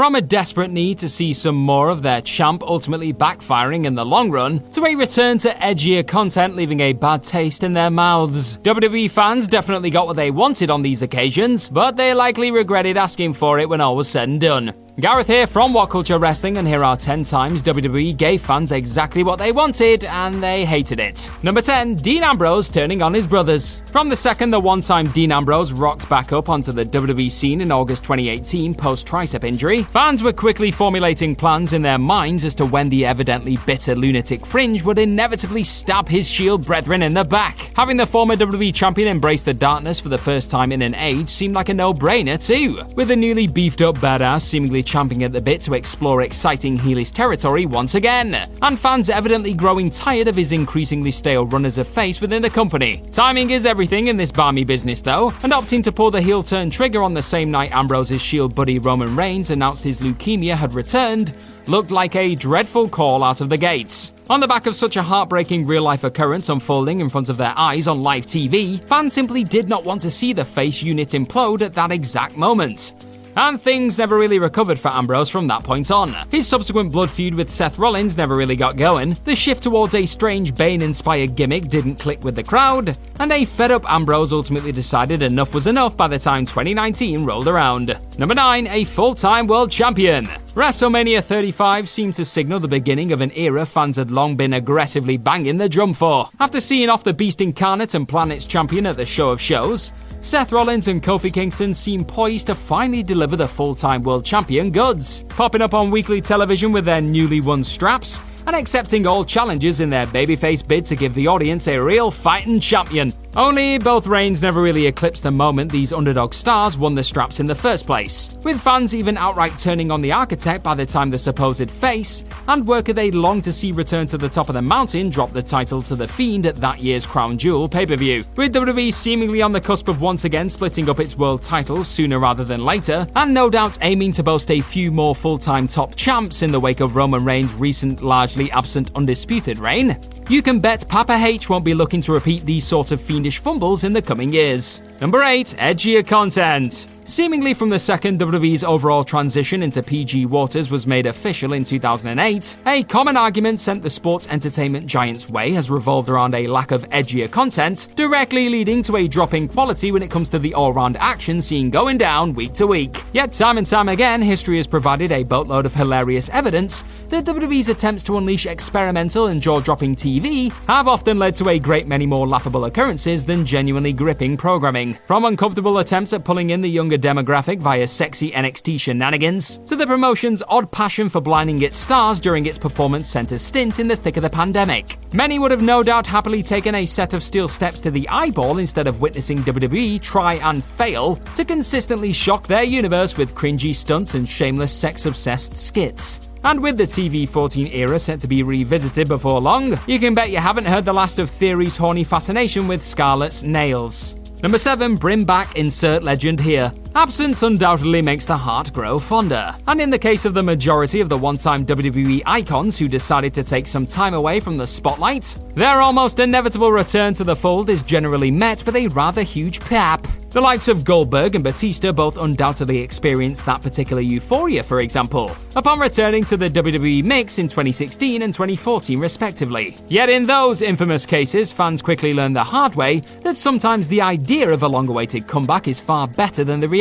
From a desperate need to see some more of their champ ultimately backfiring in the long run, to a return to edgier content leaving a bad taste in their mouths. WWE fans definitely got what they wanted on these occasions, but they likely regretted asking for it when all was said and done. Gareth here from What Culture Wrestling, and here are 10 times WWE gave fans exactly what they wanted, and they hated it. Number 10, Dean Ambrose turning on his brothers. From the second the one time Dean Ambrose rocked back up onto the WWE scene in August 2018 post tricep injury, fans were quickly formulating plans in their minds as to when the evidently bitter lunatic fringe would inevitably stab his Shield brethren in the back. Having the former WWE champion embrace the darkness for the first time in an age seemed like a no brainer, too, with the newly beefed up badass seemingly champing at the bit to explore exciting heelish territory once again, and fans evidently growing tired of his increasingly stale run as a face within the company. Timing is everything in this barmy business though, and opting to pull the heel turn trigger on the same night Ambrose's Shield buddy Roman Reigns announced his leukemia had returned looked like a dreadful call out of the gates. On the back of such a heartbreaking real life occurrence unfolding in front of their eyes on live TV, fans simply did not want to see the face unit implode at that exact moment. And things never really recovered for Ambrose from that point on. His subsequent blood feud with Seth Rollins never really got going, the shift towards a strange Bane inspired gimmick didn't click with the crowd, and a fed up Ambrose ultimately decided enough was enough by the time 2019 rolled around. Number 9, a full time world champion. WrestleMania 35 seemed to signal the beginning of an era fans had long been aggressively banging the drum for. After seeing off the Beast Incarnate and Planet's champion at the show of shows, Seth Rollins and Kofi Kingston seem poised to finally deliver the full time world champion goods. Popping up on weekly television with their newly won straps, and accepting all challenges in their babyface bid to give the audience a real fighting champion. Only both reigns never really eclipsed the moment these underdog stars won the straps in the first place, with fans even outright turning on the architect by the time the supposed face and worker they long to see return to the top of the mountain dropped the title to the Fiend at that year's Crown Jewel pay per view. With WWE seemingly on the cusp of once again splitting up its world titles sooner rather than later, and no doubt aiming to boast a few more full time top champs in the wake of Roman Reigns' recent largely absent undisputed reign, you can bet Papa H won't be looking to repeat these sort of fumbles in the coming years. Number 8, edgier content. Seemingly from the second WWE's overall transition into PG waters was made official in 2008, a common argument sent the sports entertainment giant's way has revolved around a lack of edgier content, directly leading to a drop in quality when it comes to the all round action seen going down week to week. Yet, time and time again, history has provided a boatload of hilarious evidence that WWE's attempts to unleash experimental and jaw dropping TV have often led to a great many more laughable occurrences than genuinely gripping programming. From uncomfortable attempts at pulling in the younger demographic via sexy NXT shenanigans, to the promotion's odd passion for blinding its stars during its performance center stint in the thick of the pandemic. Many would have no doubt happily taken a set of steel steps to the eyeball instead of witnessing WWE try and fail to consistently shock their universe with cringy stunts and shameless sex obsessed skits. And with the TV 14 era set to be revisited before long, you can bet you haven't heard the last of Theory's horny fascination with Scarlett's nails. Number 7, bring back insert legend here. Absence undoubtedly makes the heart grow fonder. And in the case of the majority of the one time WWE icons who decided to take some time away from the spotlight, their almost inevitable return to the fold is generally met with a rather huge pep. The likes of Goldberg and Batista both undoubtedly experienced that particular euphoria, for example, upon returning to the WWE mix in 2016 and 2014, respectively. Yet in those infamous cases, fans quickly learned the hard way that sometimes the idea of a long awaited comeback is far better than the reality.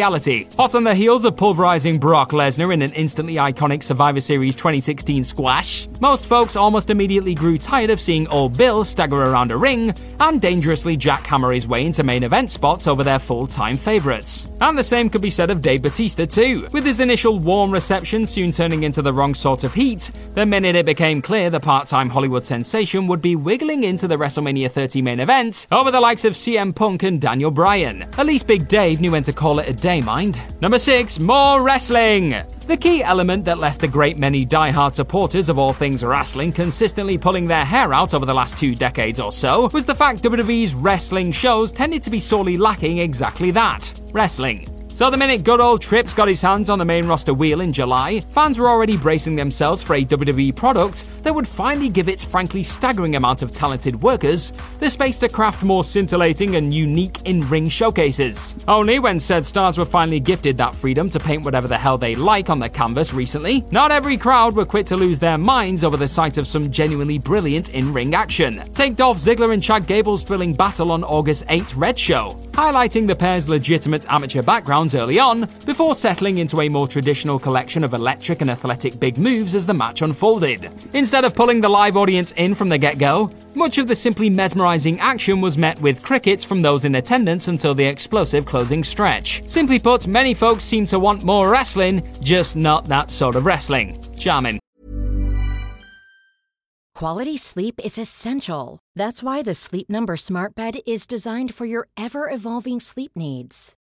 Hot on the heels of pulverizing Brock Lesnar in an instantly iconic Survivor Series 2016 squash, most folks almost immediately grew tired of seeing old Bill stagger around a ring and dangerously jackhammer his way into main event spots over their full time favourites. And the same could be said of Dave Batista too, with his initial warm reception soon turning into the wrong sort of heat, the minute it became clear the part time Hollywood sensation would be wiggling into the WrestleMania 30 main event over the likes of CM Punk and Daniel Bryan. At least Big Dave knew when to call it a day, mind. Number 6, more wrestling! The key element that left the great many die-hard supporters of all things wrestling consistently pulling their hair out over the last two decades or so was the fact WWE's wrestling shows tended to be sorely lacking exactly that wrestling. So the minute good old Trips got his hands on the main roster wheel in July, fans were already bracing themselves for a WWE product that would finally give its frankly staggering amount of talented workers the space to craft more scintillating and unique in-ring showcases. Only when said stars were finally gifted that freedom to paint whatever the hell they like on the canvas recently, not every crowd were quick to lose their minds over the sight of some genuinely brilliant in-ring action. Take Dolph Ziggler and Chad Gable's thrilling battle on August 8th Red Show, highlighting the pair's legitimate amateur backgrounds early on, before settling into a more traditional collection of electric and athletic big moves as the match unfolded. Instead of pulling the live audience in from the get go, much of the simply mesmerizing action was met with crickets from those in attendance until the explosive closing stretch. Simply put, many folks seem to want more wrestling, just not that sort of wrestling. Charming. Quality sleep is essential. That's why the Sleep Number Smart Bed is designed for your ever evolving sleep needs.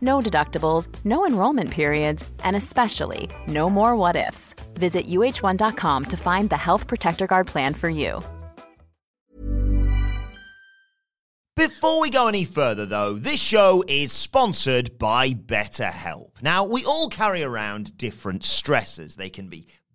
No deductibles, no enrollment periods, and especially no more what ifs. Visit uh1.com to find the Health Protector Guard plan for you. Before we go any further, though, this show is sponsored by BetterHelp. Now, we all carry around different stresses. They can be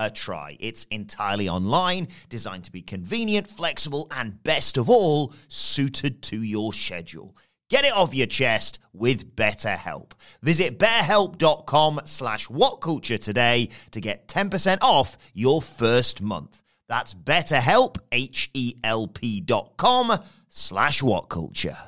a try. It's entirely online, designed to be convenient, flexible, and best of all, suited to your schedule. Get it off your chest with BetterHelp. Visit betterhelp.com slash whatculture today to get 10% off your first month. That's betterhelp, H-E-L-P dot com slash whatculture.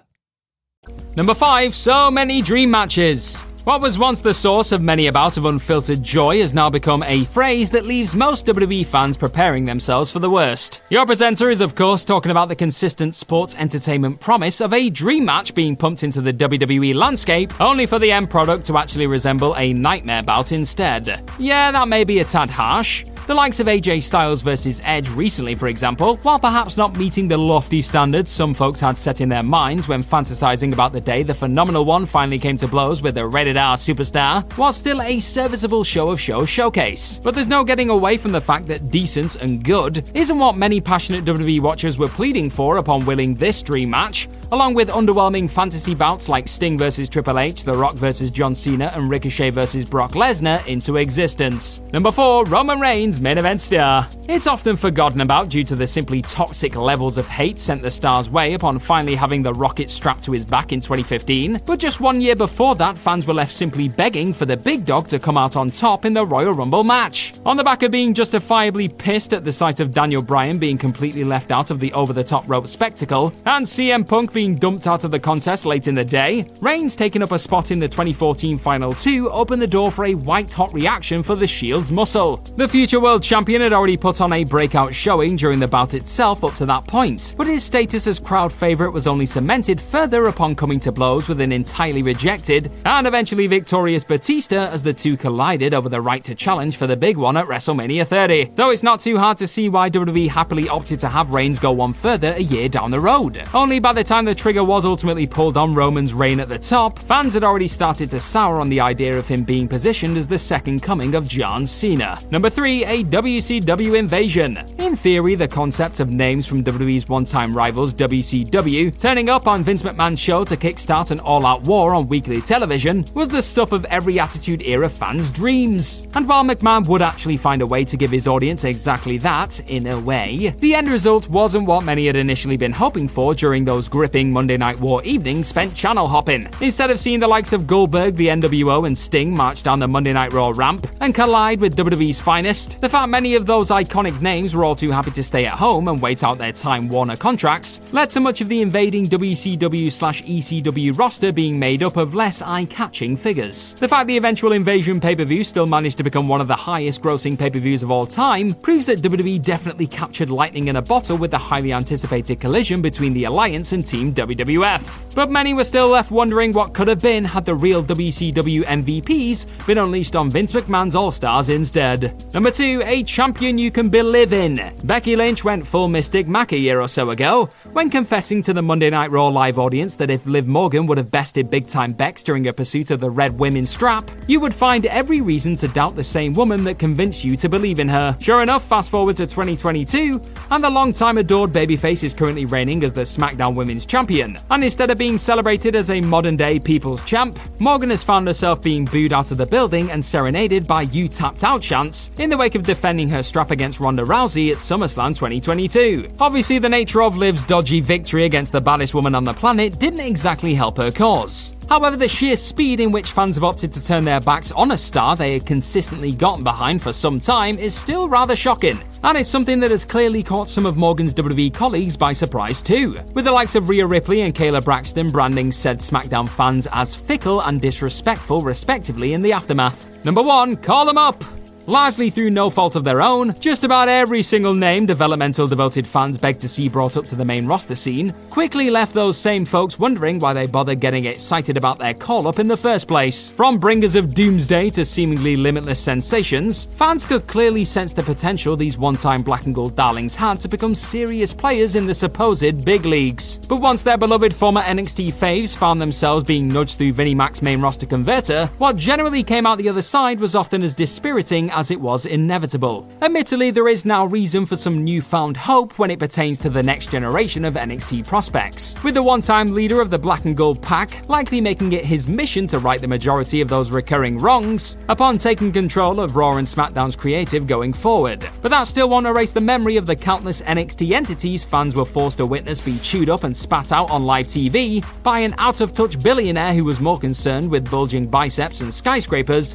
Number 5, so many dream matches. What was once the source of many a bout of unfiltered joy has now become a phrase that leaves most WWE fans preparing themselves for the worst. Your presenter is, of course, talking about the consistent sports entertainment promise of a dream match being pumped into the WWE landscape, only for the end product to actually resemble a nightmare bout instead. Yeah, that may be a tad harsh, The likes of AJ Styles versus Edge recently, for example, while perhaps not meeting the lofty standards some folks had set in their minds when fantasizing about the day the phenomenal one finally came to blows with the rated R superstar, was still a serviceable show of show showcase. But there's no getting away from the fact that decent and good isn't what many passionate WWE watchers were pleading for upon winning this dream match, along with underwhelming fantasy bouts like Sting vs Triple H, The Rock vs John Cena, and Ricochet vs Brock Lesnar into existence. Number 4, Roman Reigns main event star. It's often forgotten about due to the simply toxic levels of hate sent the star's way upon finally having the rocket strapped to his back in 2015, but just one year before that, fans were left simply begging for the big dog to come out on top in the Royal Rumble match. On the back of being justifiably pissed at the sight of Daniel Bryan being completely left out of the over the top rope spectacle, and CM Punk being dumped out of the contest late in the day, Reigns taking up a spot in the 2014 Final 2 opened the door for a white hot reaction for the Shield's muscle. The future world champion had already put on a breakout showing during the bout itself up to that point, but his status as crowd favourite was only cemented further upon coming to blows with an entirely rejected and eventually victorious Batista as the two collided over the right to challenge for the big one at WrestleMania 30. Though it's not too hard to see why WWE happily opted to have Reigns go one further a year down the road. Only by the time the trigger was ultimately pulled on Roman's reign at the top, fans had already started to sour on the idea of him being positioned as the second coming of John Cena. Number 3, a WCW invasion. In theory, the concept of names from WWE's one time rivals WCW turning up on Vince McMahon's show to kickstart an all out war on weekly television was the stuff of every Attitude Era fan's dreams. And while McMahon would actually find a way to give his audience exactly that, in a way, the end result wasn't what many had initially been hoping for during those gripping Monday Night War evening spent channel hopping. Instead of seeing the likes of Goldberg, the NWO, and Sting march down the Monday Night Raw ramp and collide with WWE's finest, the fact many of those iconic names were all too happy to stay at home and wait out their Time Warner contracts led to much of the invading WCW slash ECW roster being made up of less eye catching figures. The fact the eventual Invasion pay per view still managed to become one of the highest grossing pay per views of all time proves that WWE definitely captured lightning in a bottle with the highly anticipated collision between the Alliance and Team WWF. But many were still left wondering what could have been had the real WCW MVPs been unleashed on Vince McMahon's All Stars instead. Number 2, a champion you can believe in. Becky Lynch went full Mystic Meg a year or so ago when confessing to the Monday Night Raw live audience that if Liv Morgan would have bested big time Bex during a pursuit of the Red Women's strap, you would find every reason to doubt the same woman that convinced you to believe in her. Sure enough, fast forward to 2022, and the long time adored babyface is currently reigning as the SmackDown Women's Champion. And instead of being celebrated as a modern day people's champ, Morgan has found herself being booed out of the building and serenaded by You Tapped Out chants in the wake of defending her strap against Ronda Rousey at SummerSlam 2022. Obviously, the nature of Liv's dodgy victory against the baddest woman on the planet didn't exactly help her cause. However, the sheer speed in which fans have opted to turn their backs on a star they had consistently gotten behind for some time is still rather shocking, and it's something that has clearly caught some of Morgan's WWE colleagues by surprise too, with the likes of Rhea Ripley and Kayla Braxton branding said SmackDown fans as fickle and disrespectful, respectively, in the aftermath. Number 1, call them up! Largely through no fault of their own, just about every single name developmental devoted fans begged to see brought up to the main roster scene quickly left those same folks wondering why they bothered getting excited about their call up in the first place. From bringers of doomsday to seemingly limitless sensations, fans could clearly sense the potential these one time black and gold darlings had to become serious players in the supposed big leagues. But once their beloved former NXT faves found themselves being nudged through Vinnie Mac's main roster converter, what generally came out the other side was often as dispiriting as it was inevitable. Admittedly, there is now reason for some newfound hope when it pertains to the next generation of NXT prospects, with the one time leader of the Black and Gold pack likely making it his mission to right the majority of those recurring wrongs upon taking control of Raw and SmackDown's creative going forward. But that still won't erase the memory of the countless NXT entities fans were forced to witness be chewed up and spat out on live TV by an out of touch billionaire who was more concerned with bulging biceps and skyscrapers